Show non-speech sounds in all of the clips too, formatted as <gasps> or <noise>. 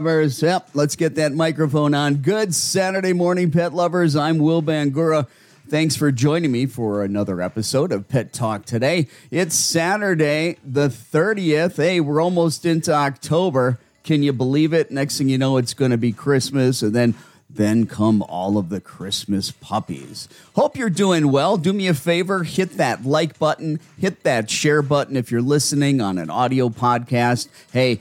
Lovers, yep, let's get that microphone on. Good Saturday morning, pet lovers. I'm Will Bangura. Thanks for joining me for another episode of Pet Talk today. It's Saturday, the 30th. Hey, we're almost into October. Can you believe it? Next thing you know, it's going to be Christmas, and then then come all of the Christmas puppies. Hope you're doing well. Do me a favor, hit that like button, hit that share button if you're listening on an audio podcast. Hey,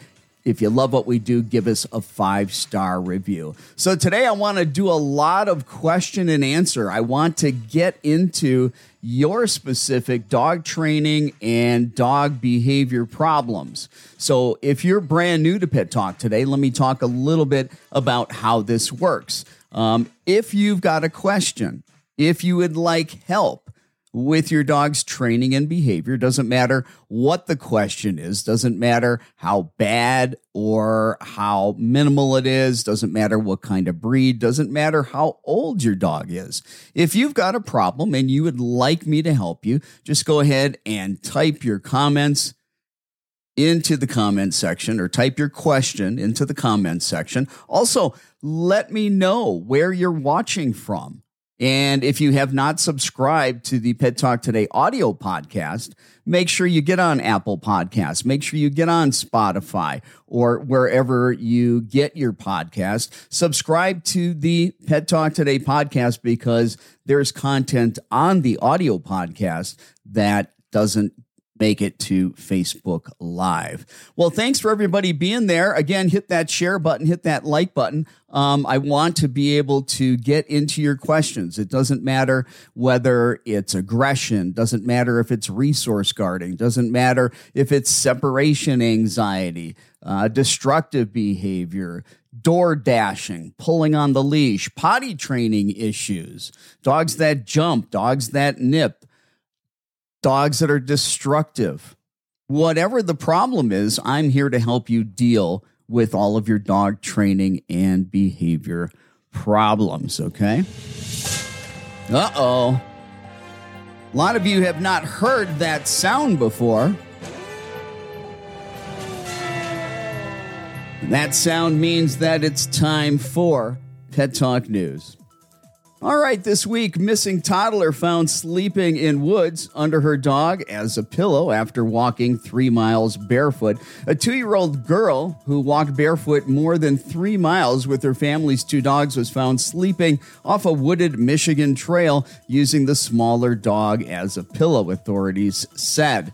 if you love what we do, give us a five star review. So, today I want to do a lot of question and answer. I want to get into your specific dog training and dog behavior problems. So, if you're brand new to Pet Talk today, let me talk a little bit about how this works. Um, if you've got a question, if you would like help, with your dog's training and behavior. Doesn't matter what the question is, doesn't matter how bad or how minimal it is, doesn't matter what kind of breed, doesn't matter how old your dog is. If you've got a problem and you would like me to help you, just go ahead and type your comments into the comment section or type your question into the comment section. Also, let me know where you're watching from. And if you have not subscribed to the Pet Talk Today audio podcast, make sure you get on Apple Podcasts. Make sure you get on Spotify or wherever you get your podcast. Subscribe to the Pet Talk Today podcast because there's content on the audio podcast that doesn't make it to Facebook Live. Well, thanks for everybody being there. Again, hit that share button, hit that like button. Um, I want to be able to get into your questions. It doesn't matter whether it's aggression, doesn't matter if it's resource guarding, doesn't matter if it's separation anxiety, uh, destructive behavior, door dashing, pulling on the leash, potty training issues, dogs that jump, dogs that nip, dogs that are destructive. Whatever the problem is, I'm here to help you deal with all of your dog training and behavior problems, okay? Uh oh. A lot of you have not heard that sound before. That sound means that it's time for Pet Talk News. All right, this week, missing toddler found sleeping in woods under her dog as a pillow after walking three miles barefoot. A two year old girl who walked barefoot more than three miles with her family's two dogs was found sleeping off a wooded Michigan trail using the smaller dog as a pillow, authorities said.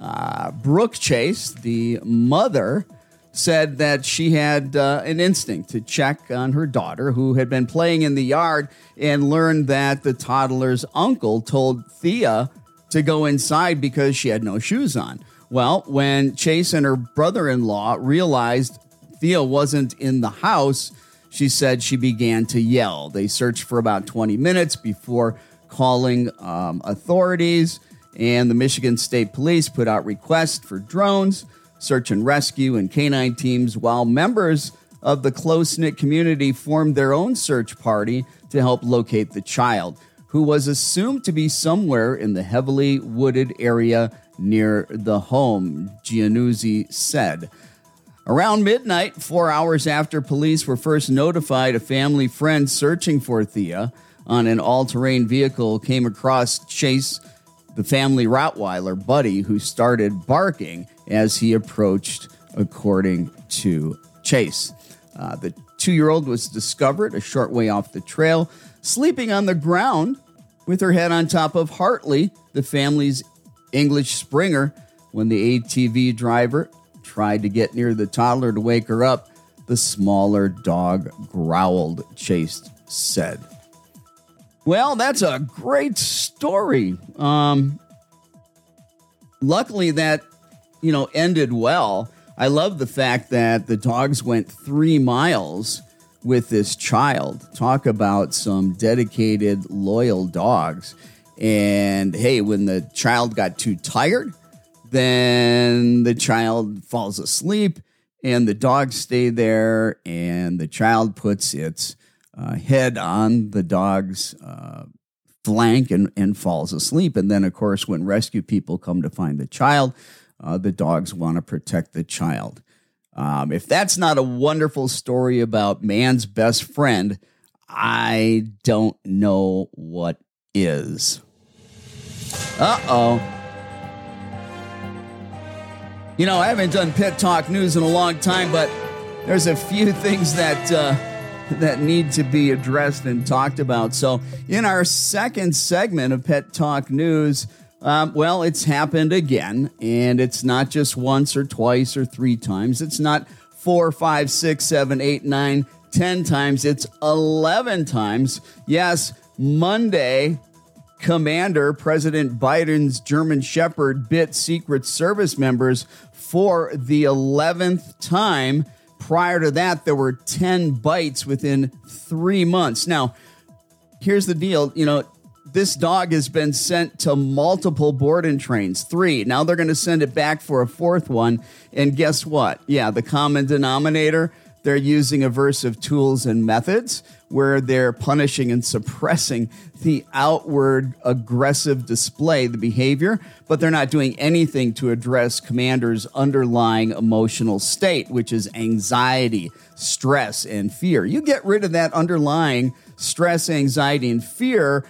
Uh, Brooke Chase, the mother, said that she had uh, an instinct to check on her daughter, who had been playing in the yard, and learned that the toddler's uncle told Thea to go inside because she had no shoes on. Well, when Chase and her brother in law realized Thea wasn't in the house, she said she began to yell. They searched for about 20 minutes before calling um, authorities, and the Michigan State Police put out requests for drones search and rescue, and canine teams, while members of the close knit community formed their own search party to help locate the child, who was assumed to be somewhere in the heavily wooded area near the home, Giannuzzi said. Around midnight, four hours after police were first notified, a family friend searching for Thea on an all terrain vehicle came across Chase the family Rottweiler, Buddy, who started barking as he approached, according to Chase. Uh, the two year old was discovered a short way off the trail, sleeping on the ground with her head on top of Hartley, the family's English Springer. When the ATV driver tried to get near the toddler to wake her up, the smaller dog growled, Chase said. Well, that's a great story. Um, luckily, that you know ended well. I love the fact that the dogs went three miles with this child. Talk about some dedicated, loyal dogs. And hey, when the child got too tired, then the child falls asleep and the dogs stay there and the child puts its uh, head on the dog's uh, flank and, and falls asleep. And then, of course, when rescue people come to find the child, uh, the dogs want to protect the child. Um, if that's not a wonderful story about man's best friend, I don't know what is. Uh oh. You know, I haven't done Pet Talk News in a long time, but there's a few <laughs> things that uh, that need to be addressed and talked about. So, in our second segment of Pet Talk News, um, well, it's happened again, and it's not just once or twice or three times. It's not four, five, six, seven, eight, nine, ten times. It's eleven times. Yes, Monday commander, President Biden's German Shepherd, bit Secret Service members for the 11th time. Prior to that, there were 10 bites within three months. Now, here's the deal you know, this dog has been sent to multiple board and trains, three. Now they're going to send it back for a fourth one. And guess what? Yeah, the common denominator they're using aversive tools and methods where they're punishing and suppressing the outward aggressive display, the behavior, but they're not doing anything to address commander's underlying emotional state, which is anxiety, stress, and fear. You get rid of that underlying stress, anxiety, and fear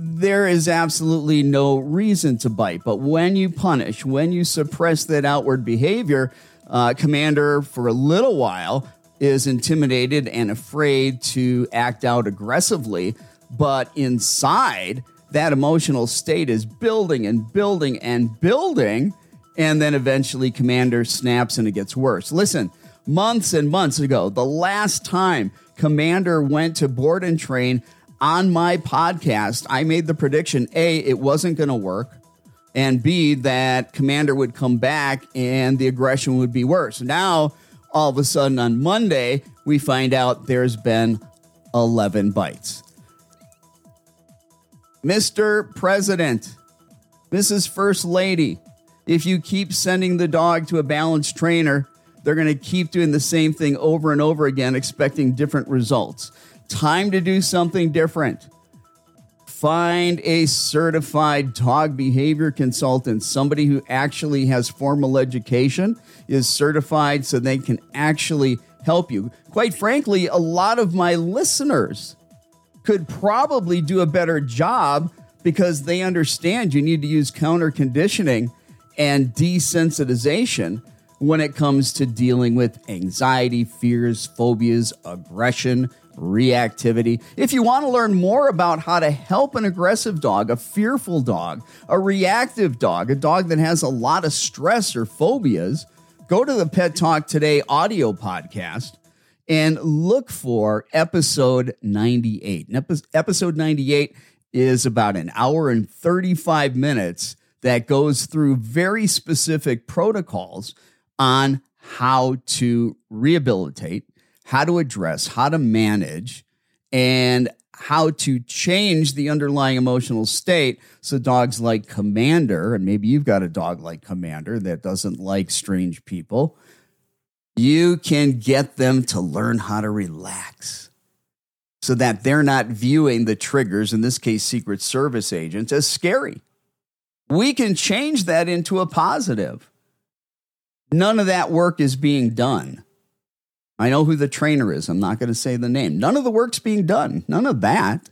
there is absolutely no reason to bite. But when you punish, when you suppress that outward behavior, uh, Commander, for a little while, is intimidated and afraid to act out aggressively, but inside, that emotional state is building and building and building. And then eventually, Commander snaps and it gets worse. Listen, months and months ago, the last time Commander went to board and train on my podcast, I made the prediction A, it wasn't going to work, and B, that Commander would come back and the aggression would be worse. Now, all of a sudden on Monday, we find out there's been 11 bites. Mr. President, Mrs. First Lady, if you keep sending the dog to a balanced trainer, they're going to keep doing the same thing over and over again, expecting different results. Time to do something different. Find a certified dog behavior consultant, somebody who actually has formal education, is certified so they can actually help you. Quite frankly, a lot of my listeners could probably do a better job because they understand you need to use counter conditioning and desensitization when it comes to dealing with anxiety, fears, phobias, aggression, reactivity. If you want to learn more about how to help an aggressive dog, a fearful dog, a reactive dog, a dog that has a lot of stress or phobias, go to the Pet Talk Today audio podcast and look for episode 98. And episode 98 is about an hour and 35 minutes that goes through very specific protocols on how to rehabilitate how to address, how to manage, and how to change the underlying emotional state so dogs like Commander, and maybe you've got a dog like Commander that doesn't like strange people, you can get them to learn how to relax so that they're not viewing the triggers, in this case, Secret Service agents, as scary. We can change that into a positive. None of that work is being done. I know who the trainer is. I'm not going to say the name. None of the work's being done. None of that.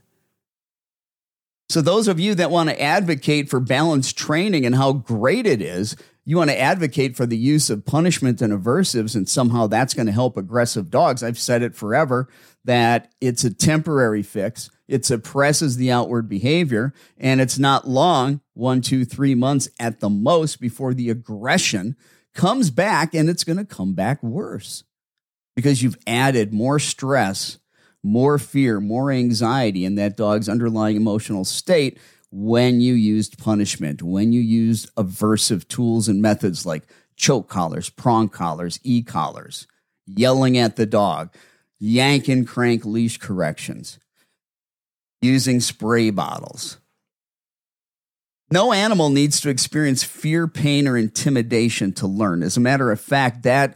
So, those of you that want to advocate for balanced training and how great it is, you want to advocate for the use of punishment and aversives, and somehow that's going to help aggressive dogs. I've said it forever that it's a temporary fix. It suppresses the outward behavior, and it's not long one, two, three months at the most before the aggression comes back, and it's going to come back worse because you've added more stress, more fear, more anxiety in that dog's underlying emotional state, when you used punishment, when you used aversive tools and methods like choke collars, prong collars, e collars, yelling at the dog, yank and crank leash corrections, using spray bottles. No animal needs to experience fear, pain, or intimidation to learn. As a matter of fact, that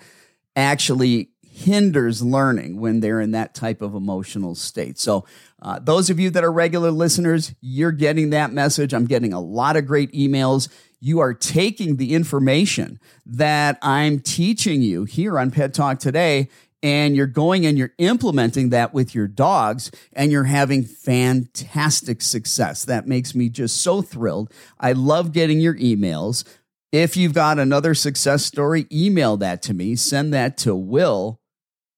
actually hinders learning when they're in that type of emotional state. So, uh, those of you that are regular listeners, you're getting that message. I'm getting a lot of great emails. You are taking the information that I'm teaching you here on Pet Talk today and you're going and you're implementing that with your dogs and you're having fantastic success. That makes me just so thrilled. I love getting your emails. If you've got another success story, email that to me. Send that to will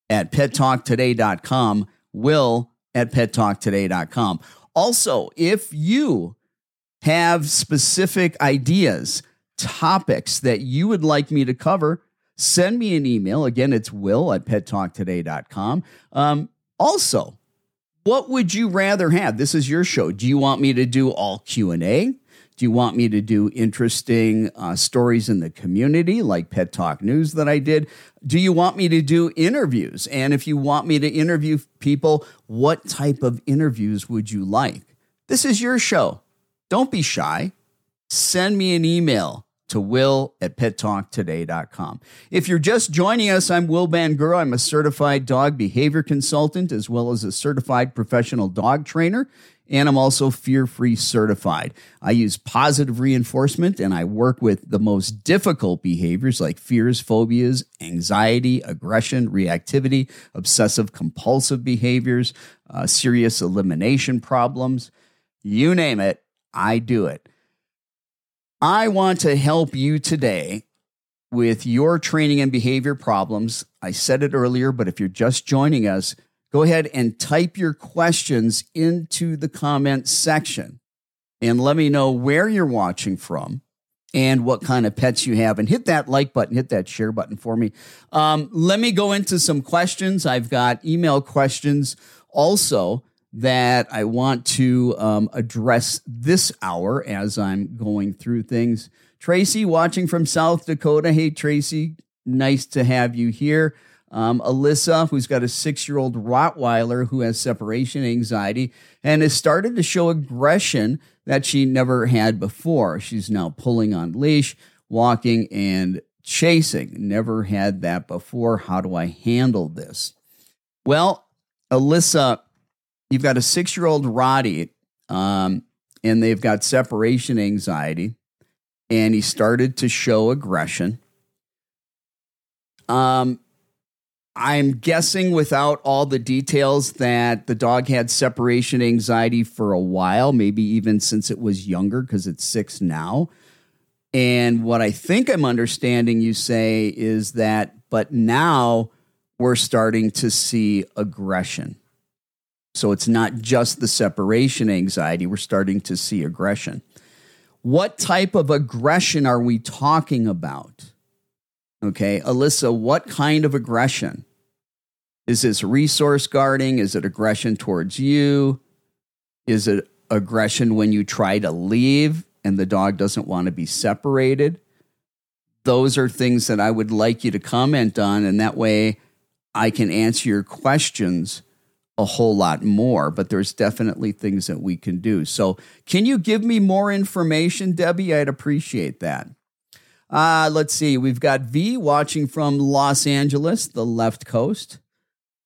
at pettalktoday.com. Will at pettalktoday.com. Also, if you have specific ideas, topics that you would like me to cover, send me an email. Again, it's will at pettalktoday.com. Um, also, what would you rather have? This is your show. Do you want me to do all Q&A? Do you want me to do interesting uh, stories in the community like Pet Talk News that I did? Do you want me to do interviews? And if you want me to interview people, what type of interviews would you like? This is your show. Don't be shy. Send me an email to will at pettalktoday.com. If you're just joining us, I'm Will Bangura. I'm a certified dog behavior consultant as well as a certified professional dog trainer. And I'm also fear free certified. I use positive reinforcement and I work with the most difficult behaviors like fears, phobias, anxiety, aggression, reactivity, obsessive compulsive behaviors, uh, serious elimination problems. You name it, I do it. I want to help you today with your training and behavior problems. I said it earlier, but if you're just joining us, go ahead and type your questions into the comment section and let me know where you're watching from and what kind of pets you have. And hit that like button, hit that share button for me. Um, let me go into some questions. I've got email questions also that I want to um, address this hour as I'm going through things. Tracy, watching from South Dakota. Hey, Tracy, nice to have you here. Um, Alyssa, who's got a six year old Rottweiler who has separation anxiety and has started to show aggression that she never had before. She's now pulling on leash, walking, and chasing. Never had that before. How do I handle this? Well, Alyssa, you've got a six year old Rottie, um, and they've got separation anxiety, and he started to show aggression. Um, I'm guessing without all the details that the dog had separation anxiety for a while, maybe even since it was younger, because it's six now. And what I think I'm understanding you say is that, but now we're starting to see aggression. So it's not just the separation anxiety, we're starting to see aggression. What type of aggression are we talking about? Okay, Alyssa, what kind of aggression? Is this resource guarding? Is it aggression towards you? Is it aggression when you try to leave and the dog doesn't want to be separated? Those are things that I would like you to comment on, and that way I can answer your questions a whole lot more, but there's definitely things that we can do. So, can you give me more information, Debbie? I'd appreciate that. Uh, let's see. We've got V watching from Los Angeles, the left coast.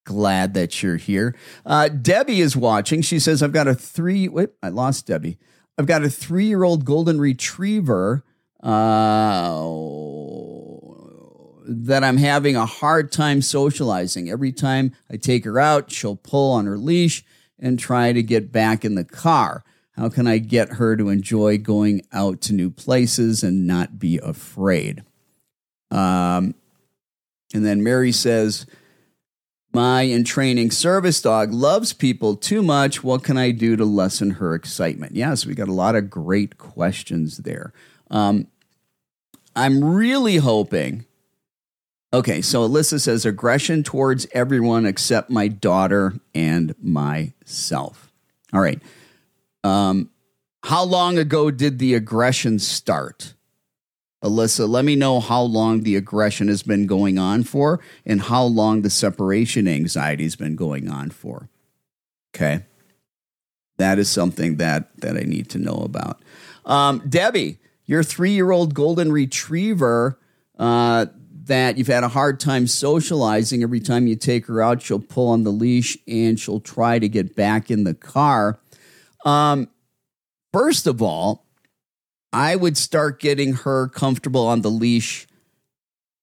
Glad that you're here. Uh, Debbie is watching. She says, I've got a three. Wait, I lost Debbie. I've got a three year old golden retriever. Uh, that I'm having a hard time socializing. Every time I take her out, she'll pull on her leash and try to get back in the car. How can I get her to enjoy going out to new places and not be afraid? Um, and then Mary says, My in training service dog loves people too much. What can I do to lessen her excitement? Yes, yeah, so we got a lot of great questions there. Um, I'm really hoping Okay, so Alyssa says aggression towards everyone except my daughter and myself. All right. Um, How long ago did the aggression start? Alyssa, let me know how long the aggression has been going on for and how long the separation anxiety has been going on for. Okay. That is something that that I need to know about. Um, Debbie, your three-year-old golden retriever uh, that you've had a hard time socializing. Every time you take her out, she'll pull on the leash and she'll try to get back in the car. Um, first of all, I would start getting her comfortable on the leash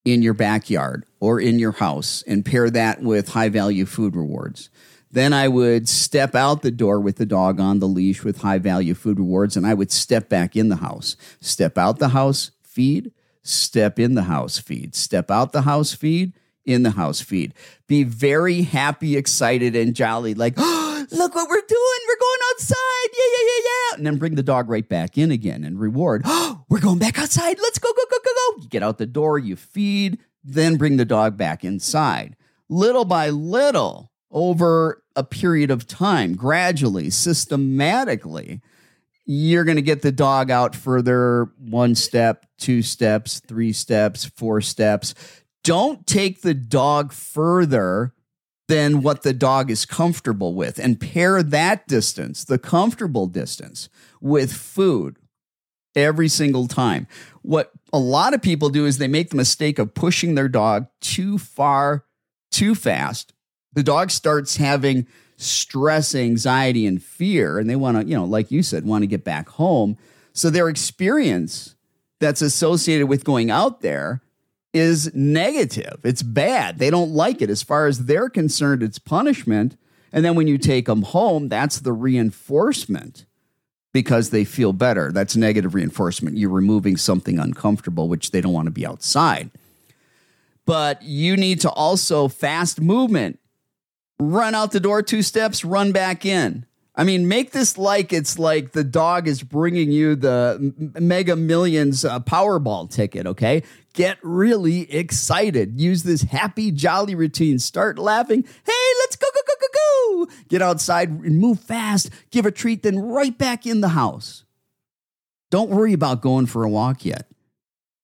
in your backyard or in your house and pair that with high value food rewards. Then I would step out the door with the dog on the leash with high value food rewards and I would step back in the house. Step out the house, feed, step in the house, feed, step out the house, feed, in the house feed. Be very happy, excited, and jolly, like, oh, <gasps> look what we're doing. We're going outside. Yeah, yeah, yeah, yeah. And then bring the dog right back in again and reward. Oh, <gasps> we're going back outside. Let's go, go, go, go, go. You get out the door, you feed, then bring the dog back inside. Little by little, over a period of time, gradually, systematically, you're going to get the dog out further one step, two steps, three steps, four steps don't take the dog further than what the dog is comfortable with and pair that distance, the comfortable distance, with food every single time. What a lot of people do is they make the mistake of pushing their dog too far, too fast. The dog starts having stress, anxiety, and fear, and they want to, you know, like you said, want to get back home. So their experience that's associated with going out there is negative. It's bad. They don't like it. As far as they're concerned, it's punishment. And then when you take them home, that's the reinforcement because they feel better. That's negative reinforcement. You're removing something uncomfortable, which they don't want to be outside. But you need to also fast movement. Run out the door two steps, run back in. I mean, make this like it's like the dog is bringing you the Mega Millions uh, Powerball ticket, okay? Get really excited. Use this happy, jolly routine. Start laughing. Hey, let's go, go, go, go, go. Get outside and move fast. Give a treat, then right back in the house. Don't worry about going for a walk yet.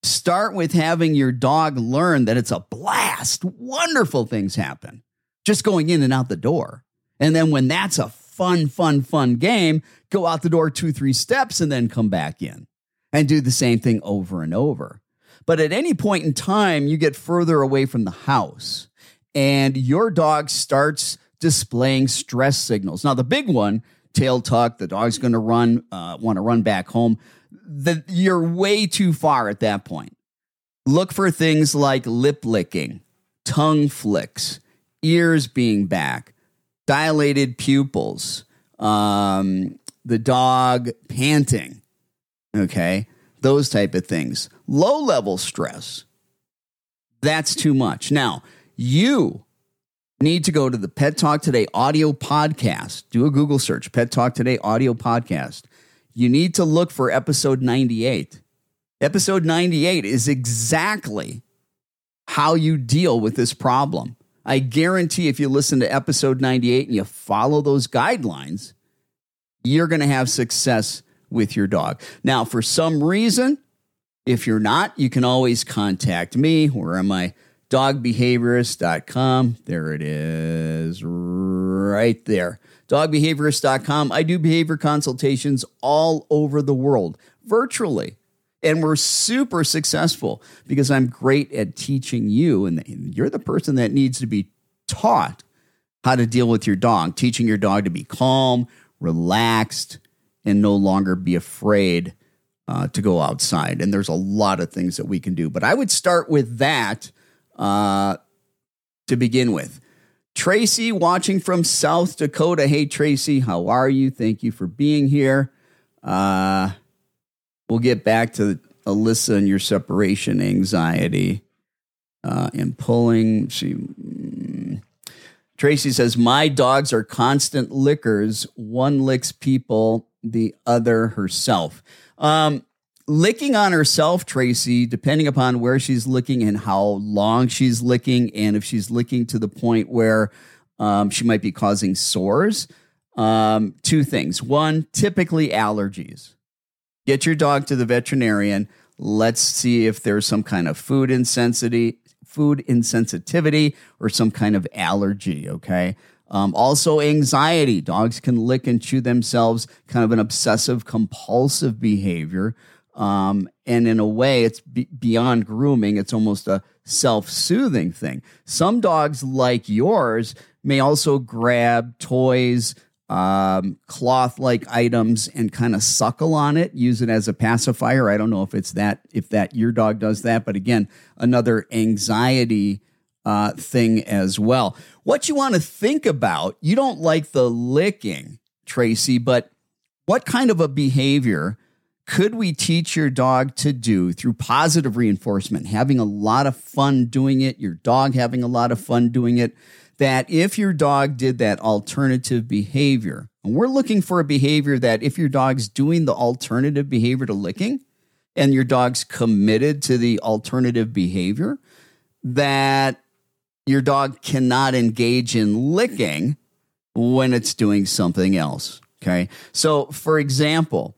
Start with having your dog learn that it's a blast. Wonderful things happen just going in and out the door. And then when that's a fun, fun, fun game, go out the door two, three steps and then come back in and do the same thing over and over. But at any point in time, you get further away from the house and your dog starts displaying stress signals. Now, the big one, tail tuck, the dog's going to run, uh, want to run back home. The, you're way too far at that point. Look for things like lip licking, tongue flicks, ears being back, dilated pupils, um, the dog panting, okay, those type of things. Low level stress, that's too much. Now, you need to go to the Pet Talk Today audio podcast. Do a Google search, Pet Talk Today audio podcast. You need to look for episode 98. Episode 98 is exactly how you deal with this problem. I guarantee if you listen to episode 98 and you follow those guidelines, you're going to have success with your dog. Now, for some reason, if you're not, you can always contact me. Where am I? Dogbehaviorist.com. There it is, right there. Dogbehaviorist.com. I do behavior consultations all over the world virtually. And we're super successful because I'm great at teaching you, and you're the person that needs to be taught how to deal with your dog, teaching your dog to be calm, relaxed, and no longer be afraid uh, to go outside. And there's a lot of things that we can do. But I would start with that uh, to begin with. Tracy, watching from South Dakota. Hey, Tracy, how are you? Thank you for being here. Uh, We'll get back to Alyssa and your separation anxiety uh, and pulling. She, mm, Tracy says, My dogs are constant lickers. One licks people, the other herself. Um, licking on herself, Tracy, depending upon where she's licking and how long she's licking, and if she's licking to the point where um, she might be causing sores, Um, two things. One, typically allergies. Get your dog to the veterinarian. Let's see if there's some kind of food insensitivity, food insensitivity, or some kind of allergy. Okay. Um, also, anxiety. Dogs can lick and chew themselves, kind of an obsessive compulsive behavior. Um, and in a way, it's be- beyond grooming. It's almost a self soothing thing. Some dogs, like yours, may also grab toys, um, cloth like items and kind of suckle on it, use it as a pacifier. I don't know if it's that, if that your dog does that, but again, another anxiety uh, thing as well. What you want to think about, you don't like the licking, Tracy, but what kind of a behavior could we teach your dog to do through positive reinforcement, having a lot of fun doing it, your dog having a lot of fun doing it? That if your dog did that alternative behavior, and we're looking for a behavior that if your dog's doing the alternative behavior to licking and your dog's committed to the alternative behavior, that your dog cannot engage in licking when it's doing something else. Okay. So, for example,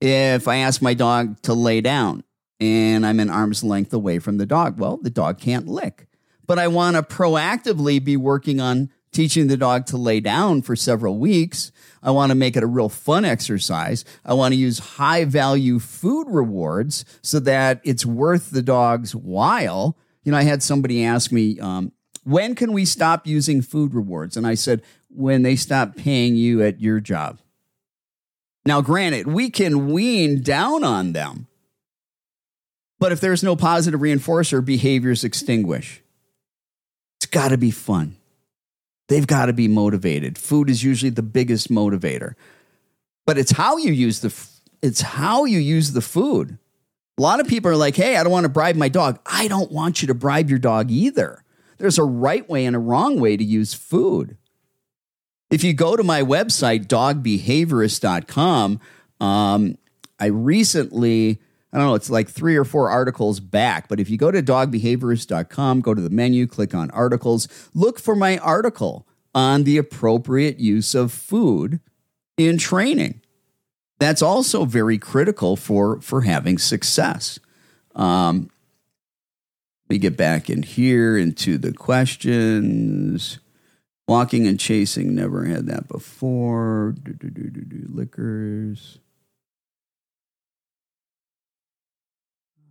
if I ask my dog to lay down and I'm an arm's length away from the dog, well, the dog can't lick. But I want to proactively be working on teaching the dog to lay down for several weeks. I want to make it a real fun exercise. I want to use high value food rewards so that it's worth the dog's while. You know, I had somebody ask me, um, when can we stop using food rewards? And I said, when they stop paying you at your job. Now, granted, we can wean down on them, but if there's no positive reinforcer, behaviors extinguish. It's got to be fun. They've got to be motivated. Food is usually the biggest motivator, but it's how you use the it's how you use the food. A lot of people are like, "Hey, I don't want to bribe my dog." I don't want you to bribe your dog either. There's a right way and a wrong way to use food. If you go to my website, dogbehaviorist.com, um, I recently, I don't know, it's like three or four articles back, but if you go to dogbehaviorist.com, go to the menu, click on articles, look for my article on the appropriate use of food in training. That's also very critical for, for having success. Um, let me get back in here into the questions. Walking and chasing, never had that before. Do, do, do, do, do. Lickers.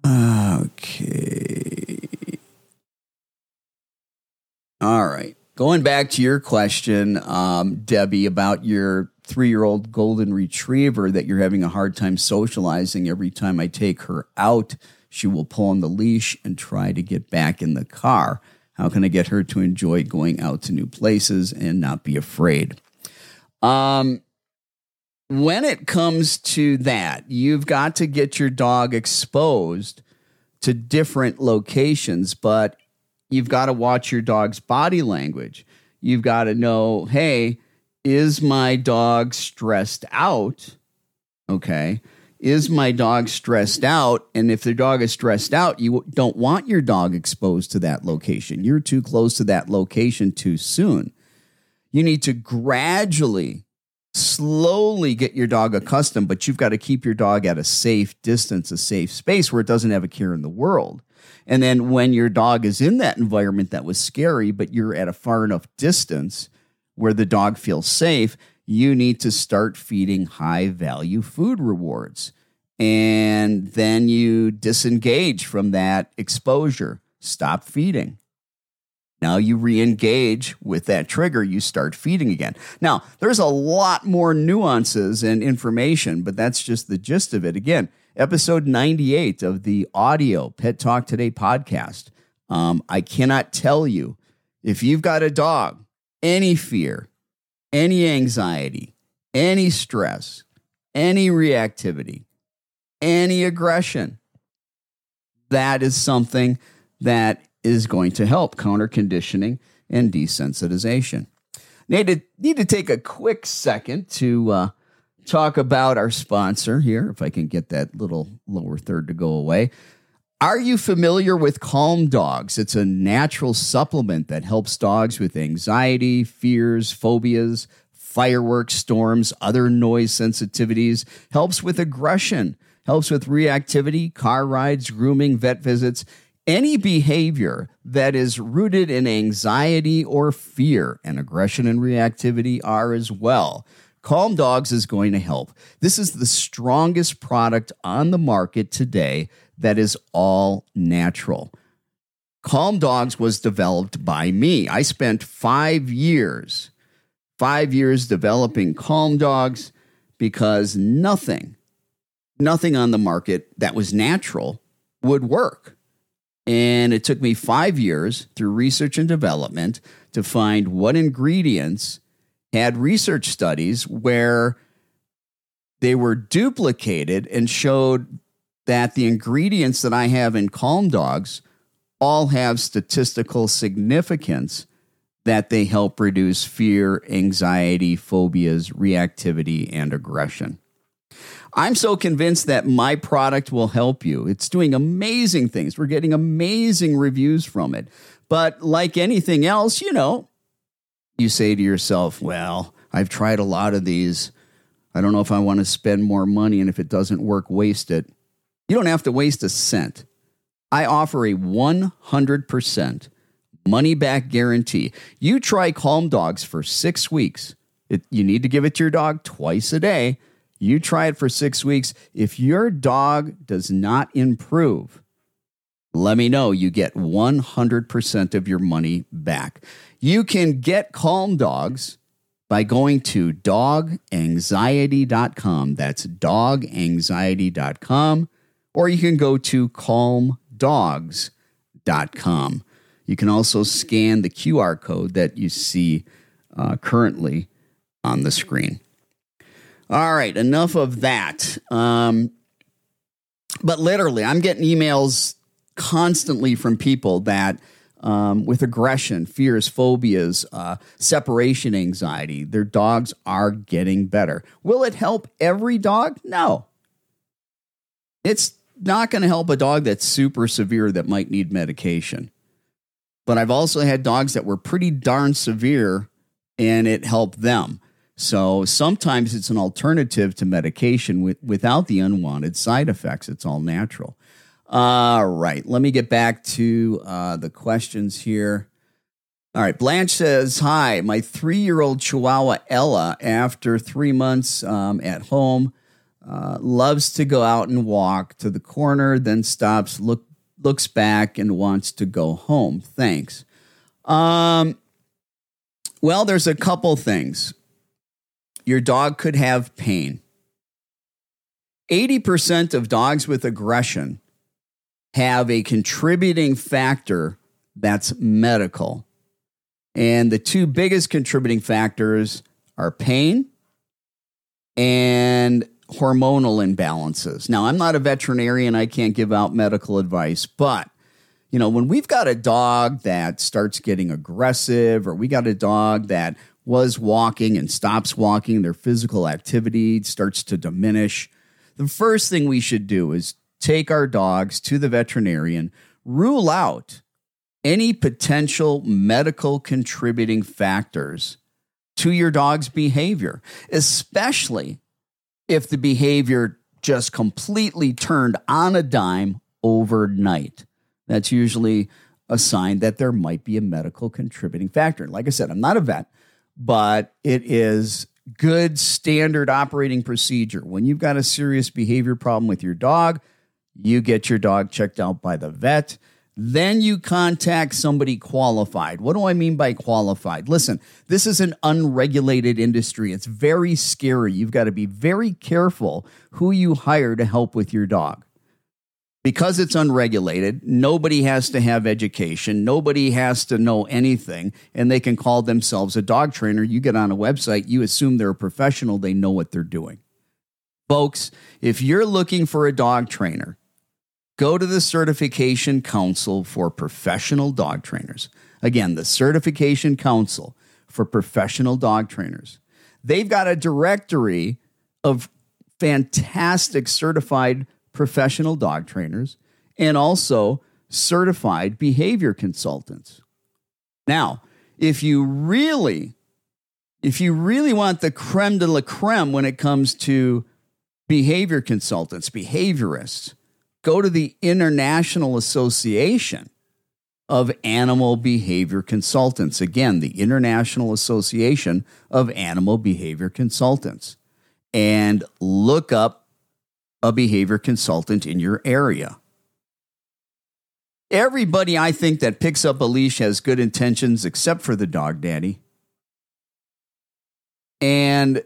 Okay. All right. Going back to your question, um, Debbie, about your three year old golden retriever that you're having a hard time socializing every time I take her out she will pull on the leash and try to get back in the car. How can I get her to enjoy going out to new places and not be afraid? Um, when it comes to that, you've got to get your dog exposed to different locations, but you've got to watch your dog's body language. You've got to know, hey, is my dog stressed out? Okay is my dog stressed out? And if the dog is stressed out, you don't want your dog exposed to that location. You're too close to that location too soon. You need to gradually, slowly get your dog accustomed, but you've got to keep your dog at a safe distance, a safe space where it doesn't have a care in the world. And then when your dog is in that environment that was scary, but you're at a far enough distance where the dog feels safe, you need to start feeding high value food rewards. And then you disengage from that exposure. Stop feeding. Now you re engage with that trigger, you start feeding again. Now, there's a lot more nuances and information, but that's just the gist of it. Again, episode 98 of the audio Pet Talk Today podcast. Um, I cannot tell you if you've got a dog, any fear, any anxiety, any stress, any reactivity, any aggression, that is something that is going to help counter conditioning and desensitization. Need to, need to take a quick second to uh, talk about our sponsor here, if I can get that little lower third to go away. Are you familiar with Calm Dogs? It's a natural supplement that helps dogs with anxiety, fears, phobias, fireworks, storms, other noise sensitivities, helps with aggression, helps with reactivity, car rides, grooming, vet visits, any behavior that is rooted in anxiety or fear, and aggression and reactivity are as well. Calm Dogs is going to help. This is the strongest product on the market today that is all natural. Calm Dogs was developed by me. I spent five years, five years developing Calm Dogs because nothing, nothing on the market that was natural would work. And it took me five years through research and development to find what ingredients had research studies where they were duplicated and showed that the ingredients that I have in Calm Dogs all have statistical significance that they help reduce fear, anxiety, phobias, reactivity, and aggression. I'm so convinced that my product will help you. It's doing amazing things. We're getting amazing reviews from it. But like anything else, you know, you say to yourself, well, I've tried a lot of these. I don't know if I want to spend more money, and if it doesn't work, waste it. You don't have to waste a cent. I offer a 100% money back guarantee. You try Calm Dogs for six weeks. It, you need to give it to your dog twice a day. You try it for six weeks. If your dog does not improve, let me know. You get 100% of your money back. You can get Calm Dogs by going to doganxiety.com. That's doganxiety.com. Or you can go to calm dogs.com. You can also scan the QR code that you see uh, currently on the screen. All right, enough of that. Um, but literally, I'm getting emails constantly from people that um, with aggression, fears, phobias, uh, separation anxiety, their dogs are getting better. Will it help every dog? No. It's not going to help a dog that's super severe that might need medication. But I've also had dogs that were pretty darn severe and it helped them. So sometimes it's an alternative to medication with, without the unwanted side effects. It's all natural. All right, let me get back to uh, the questions here. All right, Blanche says, Hi, my three year old Chihuahua Ella, after three months um, at home, uh, loves to go out and walk to the corner, then stops, look, looks back, and wants to go home. Thanks. Um, well, there's a couple things. Your dog could have pain. 80% of dogs with aggression have a contributing factor that's medical. And the two biggest contributing factors are pain and hormonal imbalances. Now, I'm not a veterinarian, I can't give out medical advice, but you know, when we've got a dog that starts getting aggressive or we got a dog that was walking and stops walking, their physical activity starts to diminish, the first thing we should do is take our dogs to the veterinarian, rule out any potential medical contributing factors to your dog's behavior, especially if the behavior just completely turned on a dime overnight. That's usually a sign that there might be a medical contributing factor. Like I said, I'm not a vet, but it is good standard operating procedure. When you've got a serious behavior problem with your dog, you get your dog checked out by the vet. Then you contact somebody qualified. What do I mean by qualified? Listen, this is an unregulated industry. It's very scary. You've got to be very careful who you hire to help with your dog. Because it's unregulated, nobody has to have education, nobody has to know anything, and they can call themselves a dog trainer. You get on a website, you assume they're a professional, they know what they're doing. Folks, if you're looking for a dog trainer, go to the Certification Council for Professional Dog Trainers. Again, the Certification Council for Professional Dog Trainers. They've got a directory of fantastic certified professional dog trainers and also certified behavior consultants. Now, if you really if you really want the creme de la creme when it comes to behavior consultants, behaviorists, go to the International Association of Animal Behavior Consultants. Again, the International Association of Animal Behavior Consultants. And look up a behavior consultant in your area. Everybody I think that picks up a leash has good intentions except for the dog daddy. And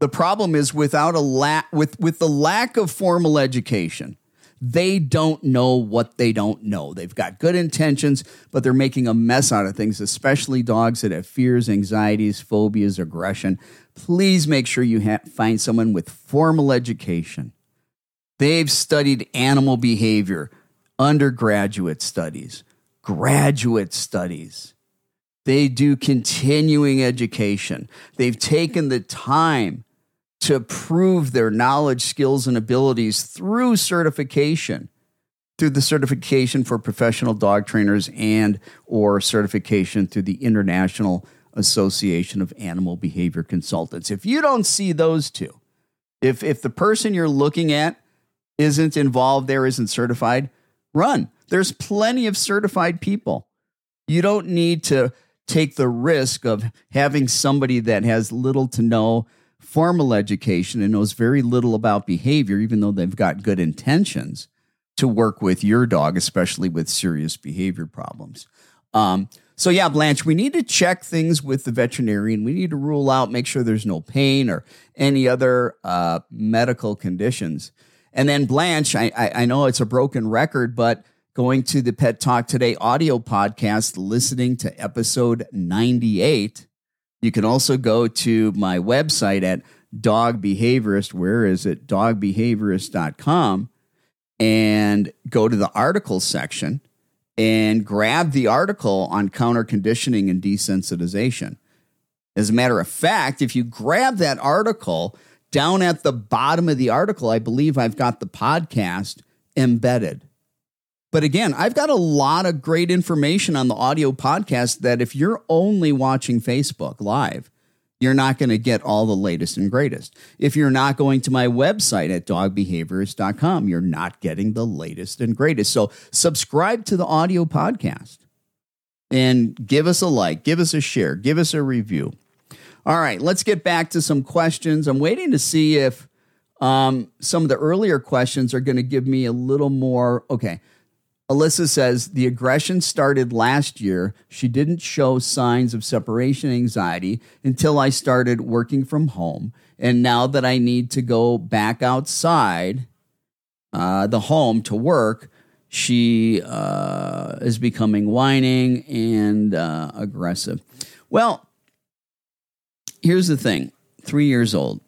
the problem is without a lack with with the lack of formal education, they don't know what they don't know. They've got good intentions, but they're making a mess out of things, especially dogs that have fears, anxieties, phobias, aggression. Please make sure you ha- find someone with formal education. They've studied animal behavior, undergraduate studies, graduate studies. They do continuing education. They've taken the time to prove their knowledge, skills, and abilities through certification, through the certification for professional dog trainers and or certification through the International Association of Animal Behavior Consultants. If you don't see those two, if if the person you're looking at isn't involved there, isn't certified, run. There's plenty of certified people. You don't need to take the risk of having somebody that has little to no formal education and knows very little about behavior, even though they've got good intentions to work with your dog, especially with serious behavior problems. Um, so, yeah, Blanche, we need to check things with the veterinarian. We need to rule out, make sure there's no pain or any other uh, medical conditions. And then, Blanche, I, I, I know it's a broken record, but going to the Pet Talk Today audio podcast, listening to episode 98, you can also go to my website at Dog Behaviorist. Where is it? Dogbehaviorist.com and go to the articles section and grab the article on counter conditioning and desensitization. As a matter of fact, if you grab that article, down at the bottom of the article, I believe I've got the podcast embedded. But again, I've got a lot of great information on the audio podcast that if you're only watching Facebook live, you're not going to get all the latest and greatest. If you're not going to my website at dogbehaviorist.com, you're not getting the latest and greatest. So subscribe to the audio podcast and give us a like, give us a share, give us a review. All right, let's get back to some questions. I'm waiting to see if um, some of the earlier questions are going to give me a little more. Okay. Alyssa says the aggression started last year. She didn't show signs of separation anxiety until I started working from home. And now that I need to go back outside uh, the home to work, she uh, is becoming whining and uh, aggressive. Well, here's the thing three years old.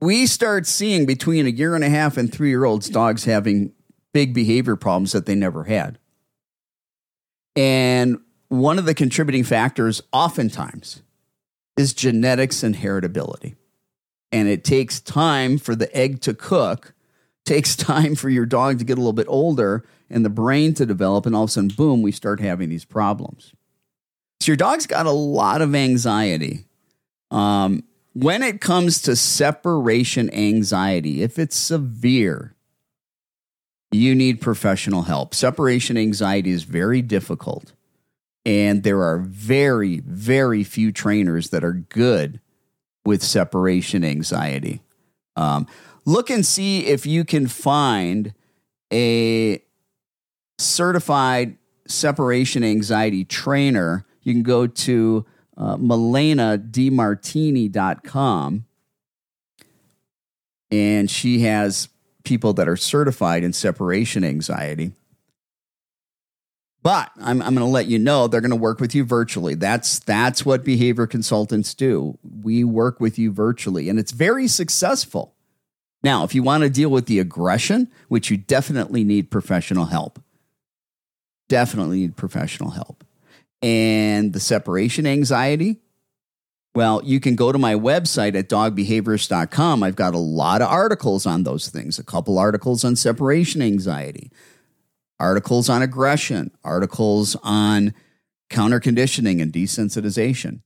We start seeing between a year and a half and three year olds dogs having big behavior problems that they never had. And one of the contributing factors, oftentimes, is genetics and heritability. And it takes time for the egg to cook, <laughs> takes time for your dog to get a little bit older and the brain to develop. And all of a sudden, boom, we start having these problems. So your dog's got a lot of anxiety. Um, when it comes to separation anxiety, if it's severe, you need professional help. Separation anxiety is very difficult. And there are very, very few trainers that are good with separation anxiety. Um, look and see if you can find a certified separation anxiety trainer. You can go to uh. And she has people that are certified in separation anxiety. But I'm, I'm going to let you know they're going to work with you virtually. That's that's what behavior consultants do. We work with you virtually, and it's very successful. Now, if you want to deal with the aggression, which you definitely need professional help, definitely need professional help and the separation anxiety, well, you can go to my website at dogbehaviorist.com. I've got a lot of articles on those things, a couple articles on separation anxiety, articles on aggression, articles on counter conditioning and desensitization.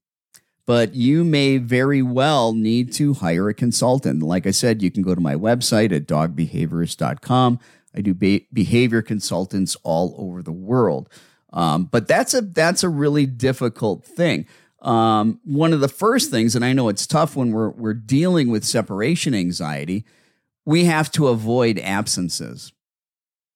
But you may very well need to hire a consultant. Like I said, you can go to my website at dogbehaviorist.com. I do be- behavior consultants all over the world. Um, but that's a that's a really difficult thing. Um, one of the first things, and I know it's tough when we're we're dealing with separation anxiety, we have to avoid absences.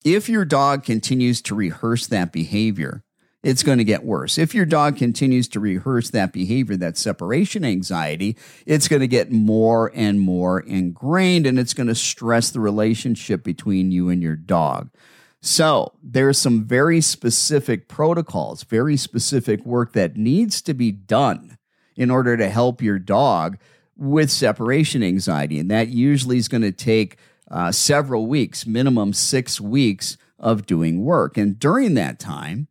If your dog continues to rehearse that behavior, it's going to get worse. If your dog continues to rehearse that behavior, that separation anxiety, it's going to get more and more ingrained and it's going to stress the relationship between you and your dog. So there's some very specific protocols, very specific work that needs to be done in order to help your dog with separation anxiety. And that usually is going to take uh, several weeks, minimum six weeks of doing work. And during that time,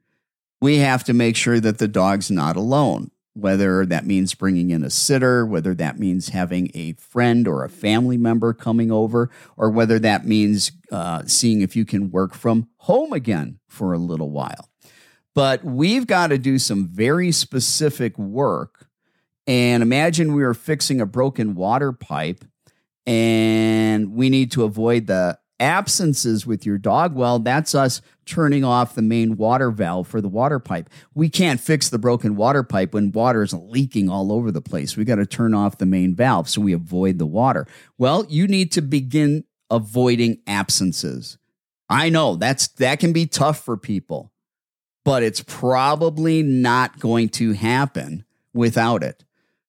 we have to make sure that the dog's not alone whether that means bringing in a sitter, whether that means having a friend or a family member coming over, or whether that means uh, seeing if you can work from home again for a little while. But we've got to do some very specific work. And imagine we were fixing a broken water pipe and we need to avoid the absences with your dog, well, that's us turning off the main water valve for the water pipe. We can't fix the broken water pipe when water is leaking all over the place. We got to turn off the main valve so we avoid the water. Well, you need to begin avoiding absences. I know that's that can be tough for people, but it's probably not going to happen without it.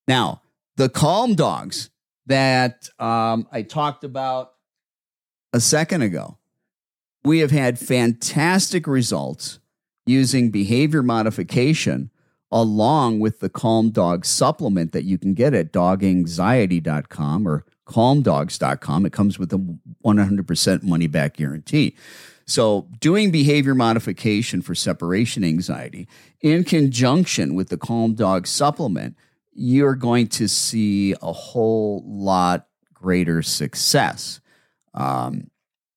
Now, the calm dogs that um, I talked about a second ago. We have had fantastic results using behavior modification along with the Calm Dog supplement that you can get at doganxiety.com or calmdogs.com. It comes with a 100% money back guarantee. So, doing behavior modification for separation anxiety in conjunction with the Calm Dog supplement, you're going to see a whole lot greater success. Um,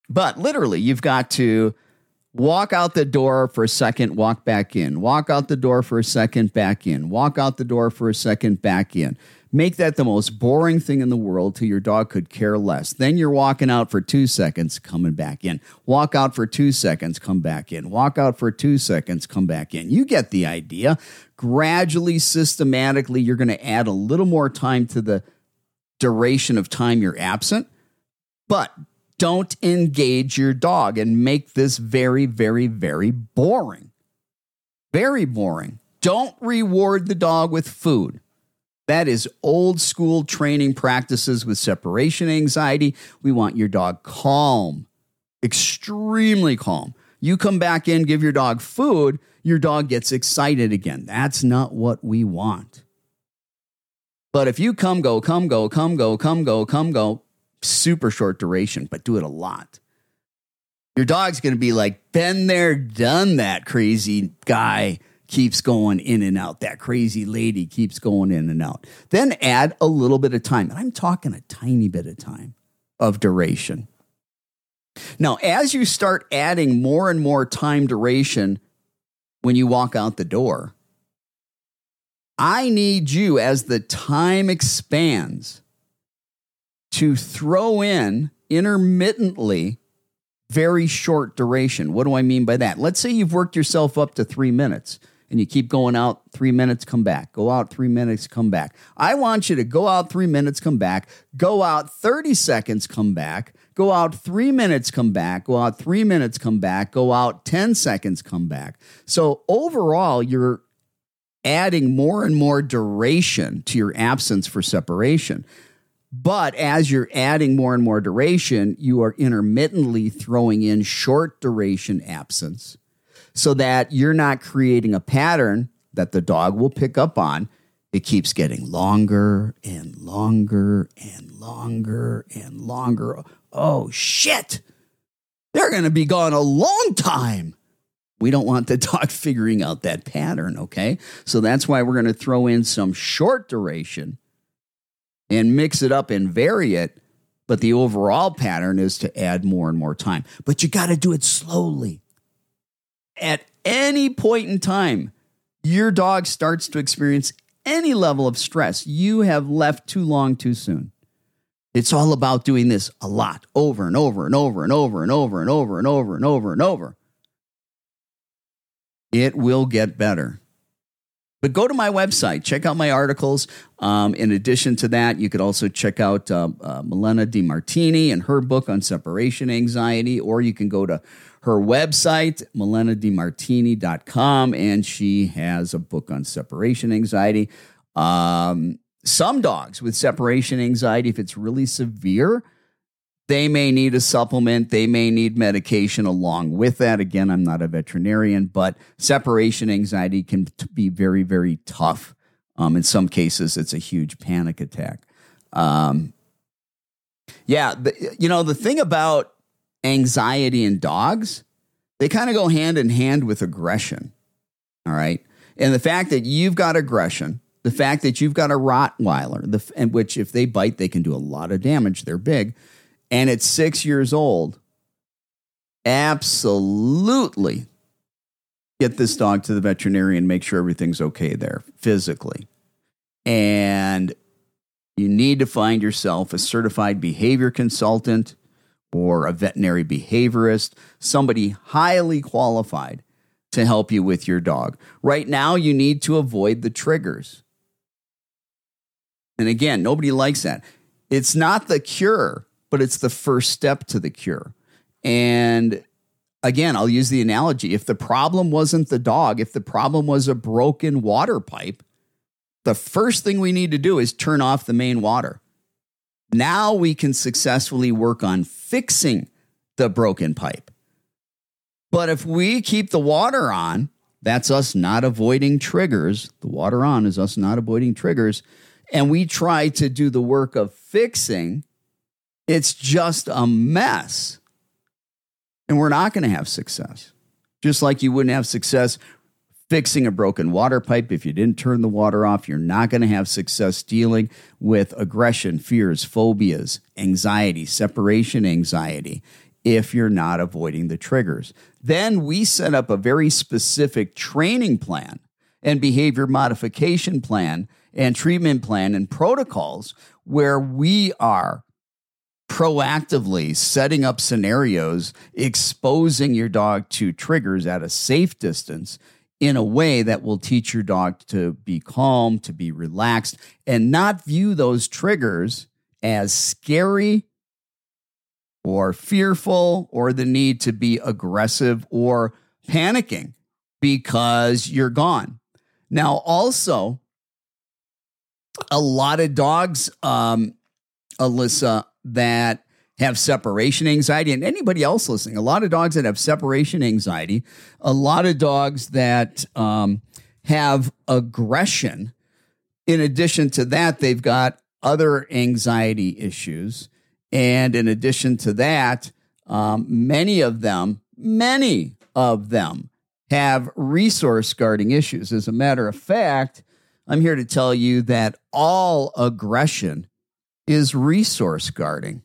but literally, you've got to walk out the door for a second, walk back in, walk out the door for a second, back in, walk out the door for a second, back in. Make that the most boring thing in the world till your dog could care less. Then you're walking out for two seconds, coming back in. Walk out for two seconds, come back in. Walk out for two seconds, come back in. You get the idea. Gradually, systematically, you're going to add a little more time to the duration of time you're absent. But don't engage your dog and make this very, very, very boring. Very boring. Don't reward the dog with food. That is old school training practices with separation anxiety. We want your dog calm, extremely calm. You come back in, give your dog food, your dog gets excited again. That's not what we want. But if you come, go, come, go, come, go, come, go, come, go, super short duration, but do it a lot. Your dog's going to be like, been there, done that crazy guy keeps going in and out. That crazy lady keeps going in and out. Then add a little bit of time. And I'm talking a tiny bit of time of duration. Now, as you start adding more and more time duration when you walk out the door, I need you as the time expands to throw in intermittently very short duration. What do I mean by that? Let's say you've worked yourself up to three minutes and you keep going out three minutes, come back, go out three minutes, come back. I want you to go out three minutes, come back, go out 30 seconds, come back, go out three minutes, come back, go out three minutes, come back, go out 10 seconds, come back. So overall, you're adding more and more duration to your absence for separation. But as you're adding more and more duration, you are intermittently throwing in short duration absence so that you're not creating a pattern that the dog will pick up on. It keeps getting longer and longer and longer and longer. Oh, shit. They're going to be gone a long time. We don't want the dog <laughs> figuring out that pattern, okay? So that's why we're going to throw in some short duration and mix it up and vary it. But the overall pattern is to add more and more time. But you got to do it slowly. at any point in time your dog starts to experience any level of stress, you have left too long too soon. It's all about doing this a lot over and over and over and over and over and over and over and over and over. It will get better. But go to my website, check out my articles. Um, in addition to that, you could also check out uh, uh, Malena DeMartini and her book on separation anxiety, or you can go to her website, malenademartini.com, and she has a book on separation anxiety. Um, some dogs with separation anxiety, if it's really severe, they may need a supplement. They may need medication along with that. Again, I'm not a veterinarian, but separation anxiety can be very, very tough. Um, in some cases, it's a huge panic attack. Um, yeah, the, you know, the thing about anxiety in dogs, they kind of go hand in hand with aggression. All right. And the fact that you've got aggression, the fact that you've got a Rottweiler, the, and which if they bite, they can do a lot of damage. They're big and it's six years old, absolutely get this dog to the veterinarian, make sure everything's okay there physically. And you need to find yourself a certified behavior consultant or a veterinary behaviorist, somebody highly qualified to help you with your dog. Right now, you need to avoid the triggers. And again, nobody likes that. It's not the cure but it's the first step to the cure. And again, I'll use the analogy if the problem wasn't the dog, if the problem was a broken water pipe, the first thing we need to do is turn off the main water. Now we can successfully work on fixing the broken pipe. But if we keep the water on, that's us not avoiding triggers. The water on is us not avoiding triggers. And we try to do the work of fixing it's just a mess. And we're not going to have success. Just like you wouldn't have success fixing a broken water pipe if you didn't turn the water off. You're not going to have success dealing with aggression, fears, phobias, anxiety, separation anxiety if you're not avoiding the triggers. Then we set up a very specific training plan and behavior modification plan and treatment plan and protocols where we are proactively setting up scenarios, exposing your dog to triggers at a safe distance in a way that will teach your dog to be calm, to be relaxed, and not view those triggers as scary or fearful or the need to be aggressive or panicking because you're gone. Now, also, a lot of dogs, um, Alyssa, that have separation anxiety and anybody else listening a lot of dogs that have separation anxiety a lot of dogs that um, have aggression in addition to that they've got other anxiety issues. And in addition to that um, many of them many of them have resource guarding issues. As a matter of fact i'm here to tell you that all aggression is resource guarding.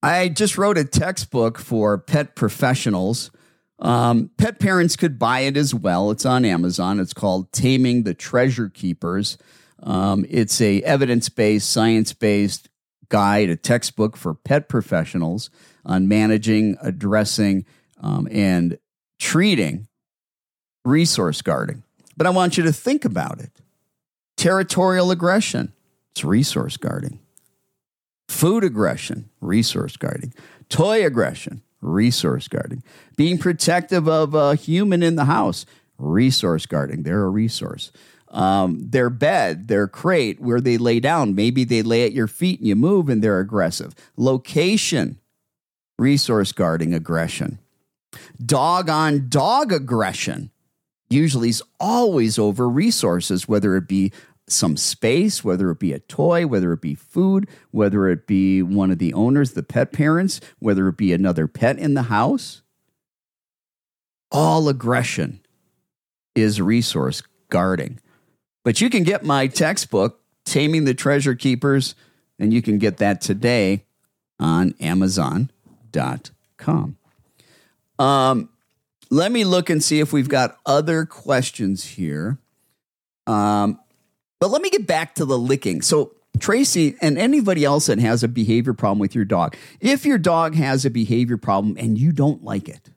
I just wrote a textbook for pet professionals. Um, pet parents could buy it as well. It's on Amazon. It's called Taming the Treasure Keepers. Um, it's a evidence-based, science-based guide, a textbook for pet professionals on managing, addressing, um, and treating resource guarding. But I want you to think about it. Territorial aggression. It's resource guarding. Food aggression, resource guarding. Toy aggression, resource guarding. Being protective of a human in the house, resource guarding. They're a resource. Um, their bed, their crate, where they lay down. Maybe they lay at your feet and you move and they're aggressive. Location, resource guarding aggression. Dog on dog aggression usually is always over resources, whether it be some space, whether it be a toy, whether it be food, whether it be one of the owners, the pet parents, whether it be another pet in the house. All aggression is resource guarding. But you can get my textbook, Taming the Treasure Keepers, and you can get that today on Amazon.com. Um, let me look and see if we've got other questions here. Um, but let me get back to the licking. So, Tracy and anybody else that has a behavior problem with your dog, if your dog has a behavior problem and you don't like it,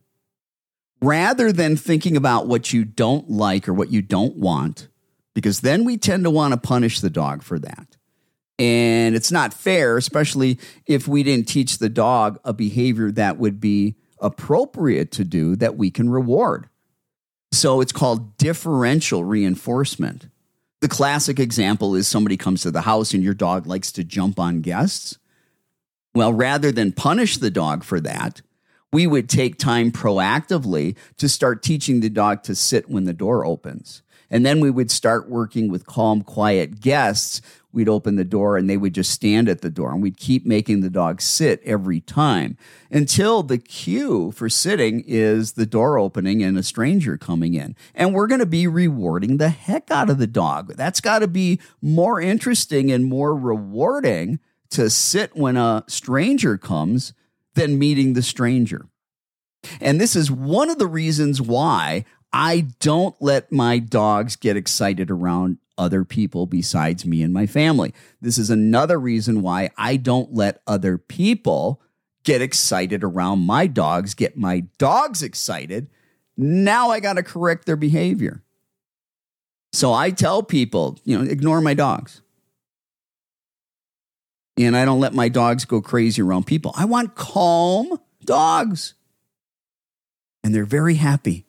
rather than thinking about what you don't like or what you don't want, because then we tend to want to punish the dog for that. And it's not fair, especially if we didn't teach the dog a behavior that would be appropriate to do that we can reward. So it's called differential reinforcement. The classic example is somebody comes to the house and your dog likes to jump on guests. Well, rather than punish the dog for that, we would take time proactively to start teaching the dog to sit when the door opens. And then we would start working with calm, quiet guests we'd open the door and they would just stand at the door and we'd keep making the dog sit every time until the cue for sitting is the door opening and a stranger coming in. And we're going to be rewarding the heck out of the dog. That's got to be more interesting and more rewarding to sit when a stranger comes than meeting the stranger. And this is one of the reasons why I don't let my dogs get excited around other people besides me and my family. This is another reason why I don't let other people get excited around my dogs, get my dogs excited. Now I got to correct their behavior. So I tell people, you know, ignore my dogs. And I don't let my dogs go crazy around people. I want calm dogs. And they're very happy.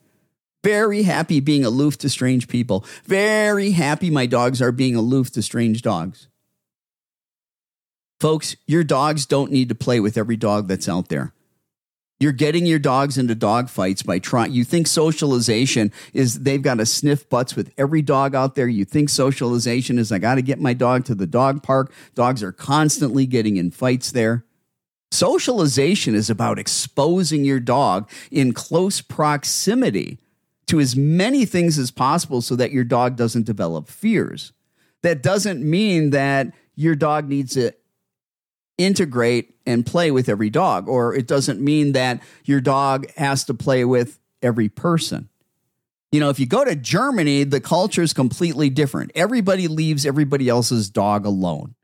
Very happy being aloof to strange people. Very happy my dogs are being aloof to strange dogs. Folks, your dogs don't need to play with every dog that's out there. You're getting your dogs into dog fights by trying. You think socialization is they've got to sniff butts with every dog out there. You think socialization is I got to get my dog to the dog park. Dogs are constantly getting in fights there. Socialization is about exposing your dog in close proximity to as many things as possible so that your dog doesn't develop fears. That doesn't mean that your dog needs to integrate and play with every dog, or it doesn't mean that your dog has to play with every person. You know, if you go to Germany, the culture is completely different. Everybody leaves everybody else's dog alone.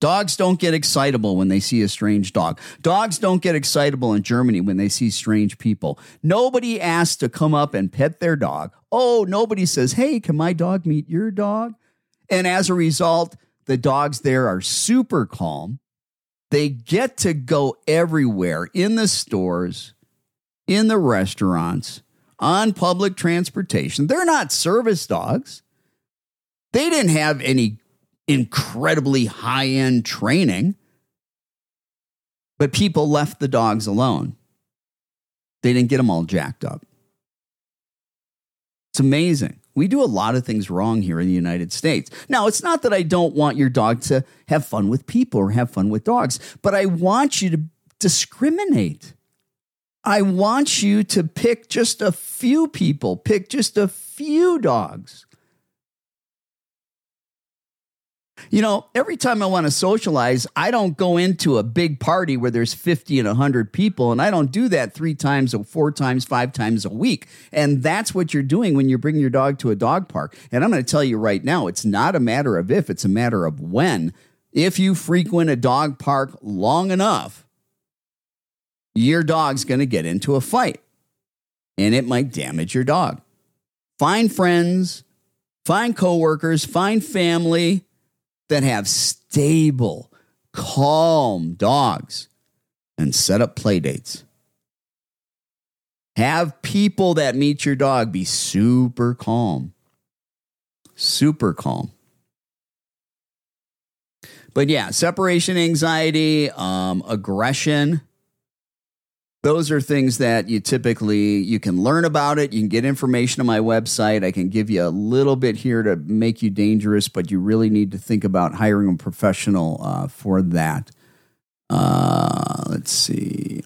Dogs don't get excitable when they see a strange dog. Dogs don't get excitable in Germany when they see strange people. Nobody asks to come up and pet their dog. Oh, nobody says, Hey, can my dog meet your dog? And as a result, the dogs there are super calm. They get to go everywhere in the stores, in the restaurants, on public transportation. They're not service dogs. They didn't have any incredibly high end training, but people left the dogs alone. They didn't get them all jacked up. It's amazing. We do a lot of things wrong here in the United States. Now, it's not that I don't want your dog to have fun with people or have fun with dogs, but I want you to discriminate. I want you to pick just a few people, pick just a few dogs. You know, every time I want to socialize, I don't go into a big party where there's 50 and 100 people, and I don't do that three times or four times, five times a week. And that's what you're doing when you bring your dog to a dog park. And I'm going to tell you right now, it's not a matter of if, it's a matter of when. If you frequent a dog park long enough, your dog's going to get into a fight and it might damage your dog. Find friends, find coworkers, find family that have stable, calm dogs and set up play dates. Have people that meet your dog be super calm. Super calm. But yeah, separation anxiety, um, aggression, those are things that you typically you can learn about it. You can get information on my website. I can give you a little bit here to make you dangerous but you really need to think about hiring a professional uh, for that. Uh, let's see.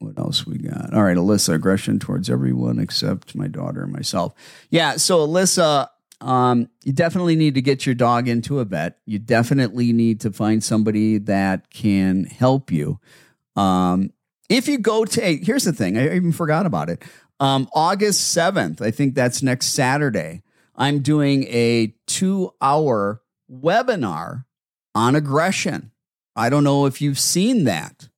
What else we got? All right alyssa aggression towards everyone except my daughter and myself. Yeah so alyssa um, you definitely need to get your dog into a vet. You definitely need to find somebody that can help you. Um, if you go to, here's the thing, I even forgot about it. Um, August 7th, I think that's next Saturday, I'm doing a two hour webinar on aggression. I don't know if you've seen that,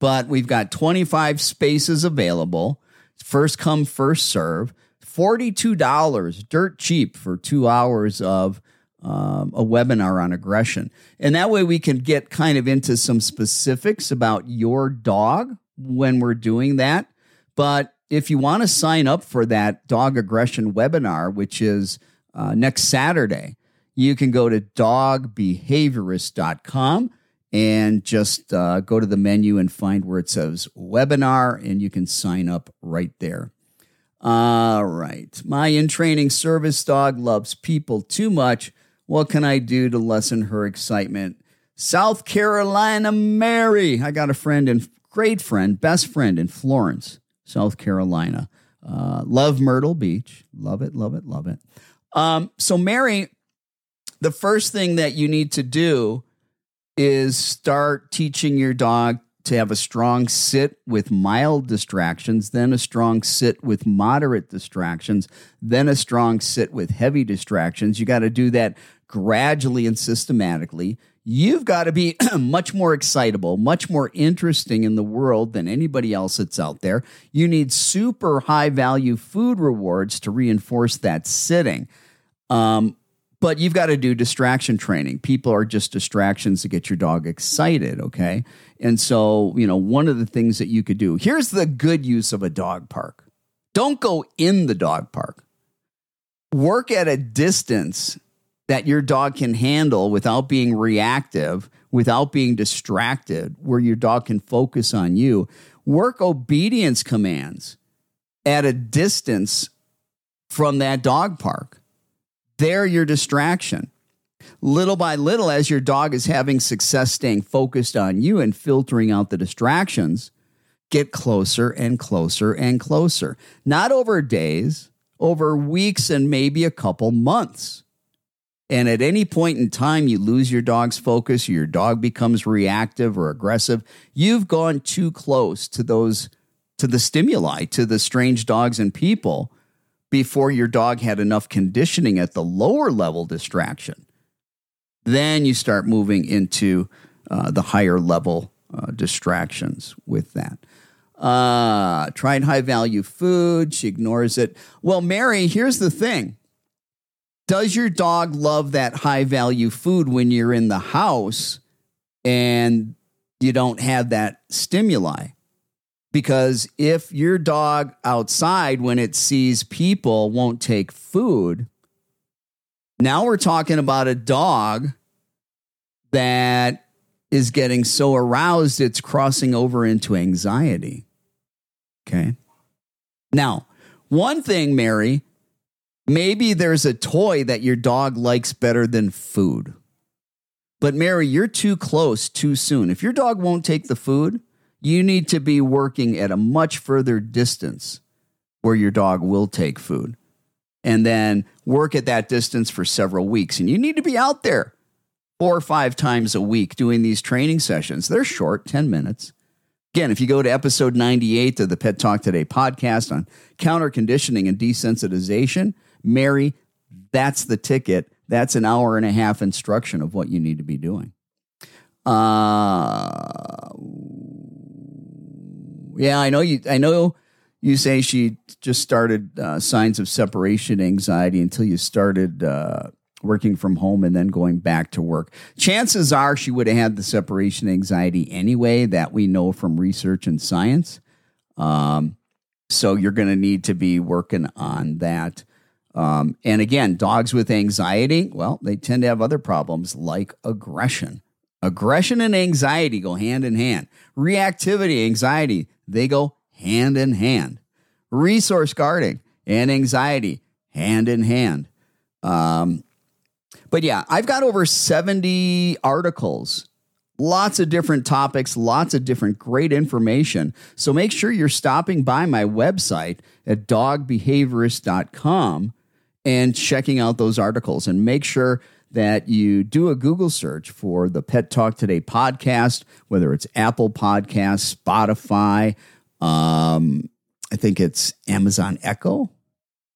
but we've got 25 spaces available. First come, first serve. $42, dirt cheap for two hours of um, a webinar on aggression. And that way we can get kind of into some specifics about your dog when we're doing that. But if you want to sign up for that dog aggression webinar, which is uh, next Saturday, you can go to dogbehaviorist.com and just uh, go to the menu and find where it says webinar, and you can sign up right there. All right. My in training service dog loves people too much. What can I do to lessen her excitement? South Carolina Mary. I got a friend and great friend, best friend in Florence, South Carolina. Uh, love Myrtle Beach. Love it, love it, love it. Um, so, Mary, the first thing that you need to do is start teaching your dog to have a strong sit with mild distractions, then a strong sit with moderate distractions, then a strong sit with heavy distractions. You got to do that gradually and systematically. You've got to be <clears throat> much more excitable, much more interesting in the world than anybody else that's out there. You need super high value food rewards to reinforce that sitting. Um, but you've got to do distraction training. People are just distractions to get your dog excited, okay? And so, you know, one of the things that you could do here's the good use of a dog park don't go in the dog park, work at a distance that your dog can handle without being reactive, without being distracted, where your dog can focus on you. Work obedience commands at a distance from that dog park they're your distraction. Little by little, as your dog is having success staying focused on you and filtering out the distractions, get closer and closer and closer. Not over days, over weeks and maybe a couple months. And at any point in time, you lose your dog's focus, your dog becomes reactive or aggressive. You've gone too close to those, to the stimuli, to the strange dogs and people before your dog had enough conditioning at the lower level distraction. Then you start moving into uh, the higher level uh, distractions with that. Uh, tried high value food. She ignores it. Well, Mary, here's the thing. Does your dog love that high value food when you're in the house and you don't have that stimuli? Because if your dog outside, when it sees people, won't take food, now we're talking about a dog that is getting so aroused it's crossing over into anxiety. Okay. Now, one thing, Mary, maybe there's a toy that your dog likes better than food. But Mary, you're too close too soon. If your dog won't take the food, you need to be working at a much further distance where your dog will take food and then work at that distance for several weeks. And you need to be out there four or five times a week doing these training sessions. They're short, 10 minutes. Again, if you go to episode 98 of the Pet Talk Today podcast on counter conditioning and desensitization, Mary, that's the ticket. That's an hour and a half instruction of what you need to be doing. Uh, yeah, I know you. I know you say she just started uh, signs of separation anxiety until you started uh, working from home and then going back to work. Chances are she would have had the separation anxiety anyway. That we know from research and science. Um, so you're going to need to be working on that. Um, and again, dogs with anxiety, well, they tend to have other problems like aggression. Aggression and anxiety go hand in hand. Reactivity, anxiety, they go hand in hand. Resource guarding and anxiety, hand in hand. Um, but yeah, I've got over 70 articles, lots of different topics, lots of different great information. So make sure you're stopping by my website at dogbehaviorist.com and checking out those articles and make sure that you do a Google search for the Pet Talk Today podcast, whether it's Apple Podcasts, Spotify, um, I think it's Amazon Echo.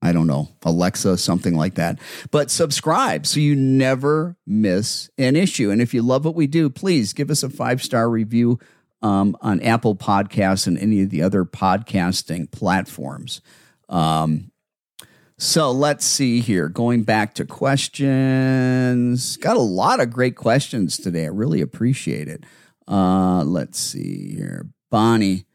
I don't know, Alexa, something like that. But subscribe so you never miss an issue. And if you love what we do, please give us a five star review um, on Apple Podcasts and any of the other podcasting platforms. Um, so let's see here. Going back to questions, got a lot of great questions today. I really appreciate it. Uh, let's see here. Bonnie.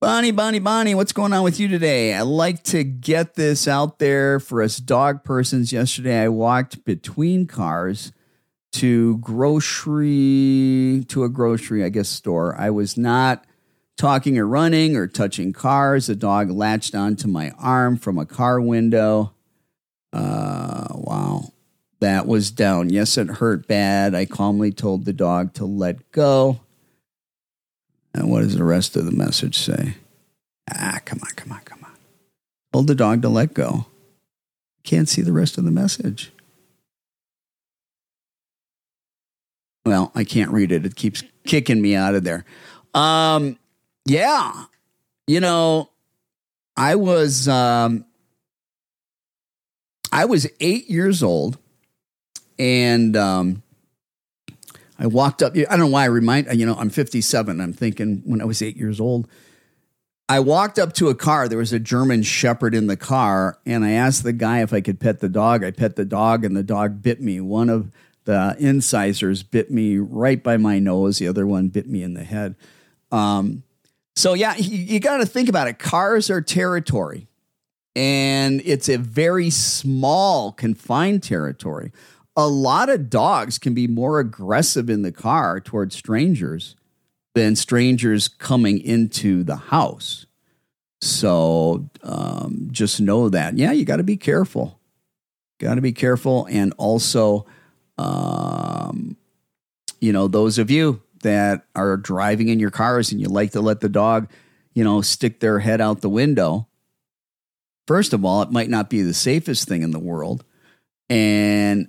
Bonnie, Bonnie, Bonnie, what's going on with you today? I like to get this out there for us dog persons. Yesterday, I walked between cars to grocery to a grocery, I guess store. I was not talking or running or touching cars. A dog latched onto my arm from a car window. Uh, wow, that was down. Yes, it hurt bad. I calmly told the dog to let go. And what does the rest of the message say? Ah, come on, come on, come on. Told the dog to let go. Can't see the rest of the message. Well, I can't read it. It keeps kicking me out of there. Um, yeah. You know, I was um I was 8 years old and um I walked up. I don't know why I remind you know I'm 57. I'm thinking when I was eight years old, I walked up to a car. There was a German Shepherd in the car, and I asked the guy if I could pet the dog. I pet the dog, and the dog bit me. One of the incisors bit me right by my nose. The other one bit me in the head. Um, so yeah, you, you got to think about it. Cars are territory, and it's a very small, confined territory a lot of dogs can be more aggressive in the car towards strangers than strangers coming into the house. So um, just know that. Yeah, you got to be careful. Got to be careful. And also, um, you know, those of you that are driving in your cars and you like to let the dog, you know, stick their head out the window. First of all, it might not be the safest thing in the world. And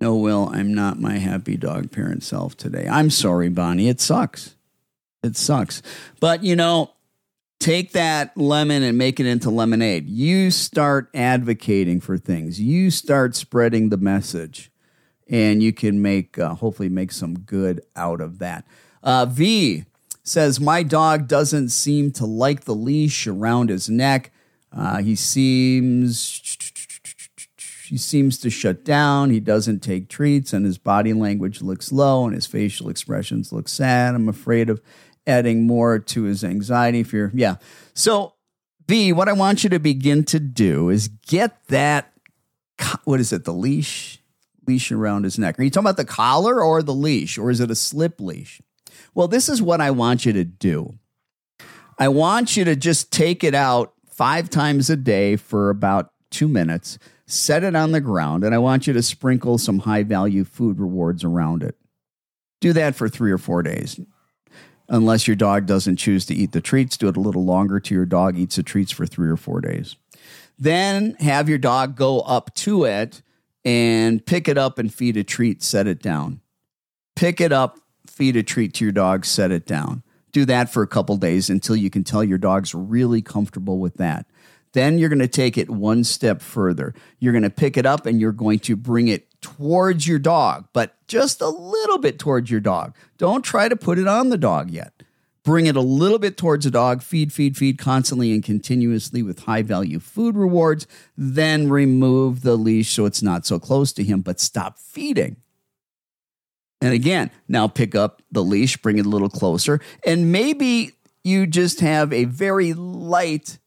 no, Will, I'm not my happy dog parent self today. I'm sorry, Bonnie. It sucks. It sucks. But, you know, take that lemon and make it into lemonade. You start advocating for things, you start spreading the message, and you can make, uh, hopefully, make some good out of that. Uh, v says, My dog doesn't seem to like the leash around his neck. Uh, he seems he seems to shut down. He doesn't take treats, and his body language looks low, and his facial expressions look sad. I'm afraid of adding more to his anxiety fear. Yeah. So, V, what I want you to begin to do is get that. What is it? The leash, leash around his neck. Are you talking about the collar or the leash, or is it a slip leash? Well, this is what I want you to do. I want you to just take it out five times a day for about two minutes set it on the ground, and I want you to sprinkle some high value food rewards around it. Do that for three or four days. Unless your dog doesn't choose to eat the treats, do it a little longer till your dog eats the treats for three or four days. Then have your dog go up to it and pick it up and feed a treat, set it down. Pick it up, feed a treat to your dog, set it down. Do that for a couple days until you can tell your dog's really comfortable with that. Then you're going to take it one step further. You're going to pick it up and you're going to bring it towards your dog, but just a little bit towards your dog. Don't try to put it on the dog yet. Bring it a little bit towards the dog, feed, feed, feed constantly and continuously with high value food rewards. Then remove the leash so it's not so close to him, but stop feeding. And again, now pick up the leash, bring it a little closer, and maybe you just have a very light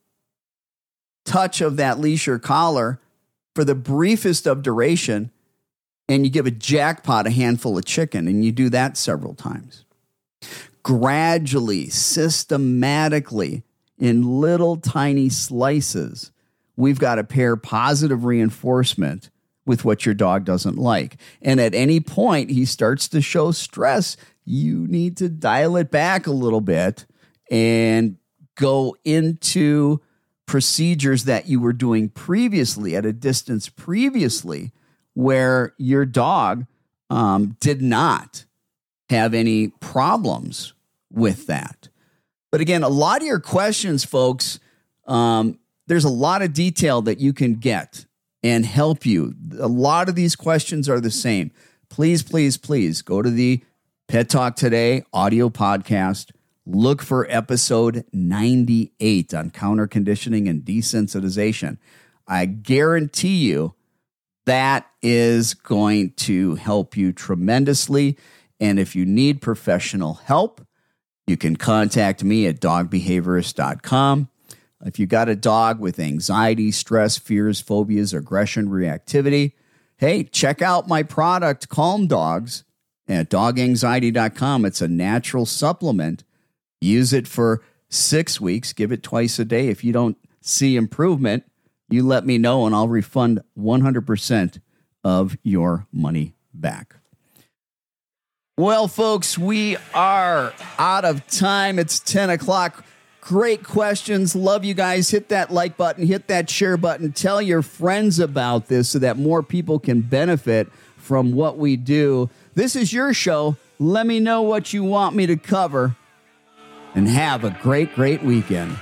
touch of that leash or collar for the briefest of duration and you give a jackpot a handful of chicken and you do that several times. Gradually, systematically, in little tiny slices, we've got to pair positive reinforcement with what your dog doesn't like. And at any point he starts to show stress, you need to dial it back a little bit and go into procedures that you were doing previously at a distance previously where your dog um, did not have any problems with that. But again, a lot of your questions, folks, um, there's a lot of detail that you can get and help you. A lot of these questions are the same. Please, please, please go to the Pet Talk Today audio podcast. Look for episode 98 on counter conditioning and desensitization. I guarantee you that is going to help you tremendously. And if you need professional help, you can contact me at dogbehaviorist.com. If you got a dog with anxiety, stress, fears, phobias, aggression, reactivity, hey, check out my product, Calm Dogs, at doganxiety.com. It's a natural supplement. Use it for six weeks, give it twice a day. If you don't see improvement, you let me know and I'll refund 100% of your money back. Well, folks, we are out of time. It's 10 o'clock. Great questions. Love you guys. Hit that like button, hit that share button. Tell your friends about this so that more people can benefit from what we do. This is your show. Let me know what you want me to cover. And have a great, great weekend.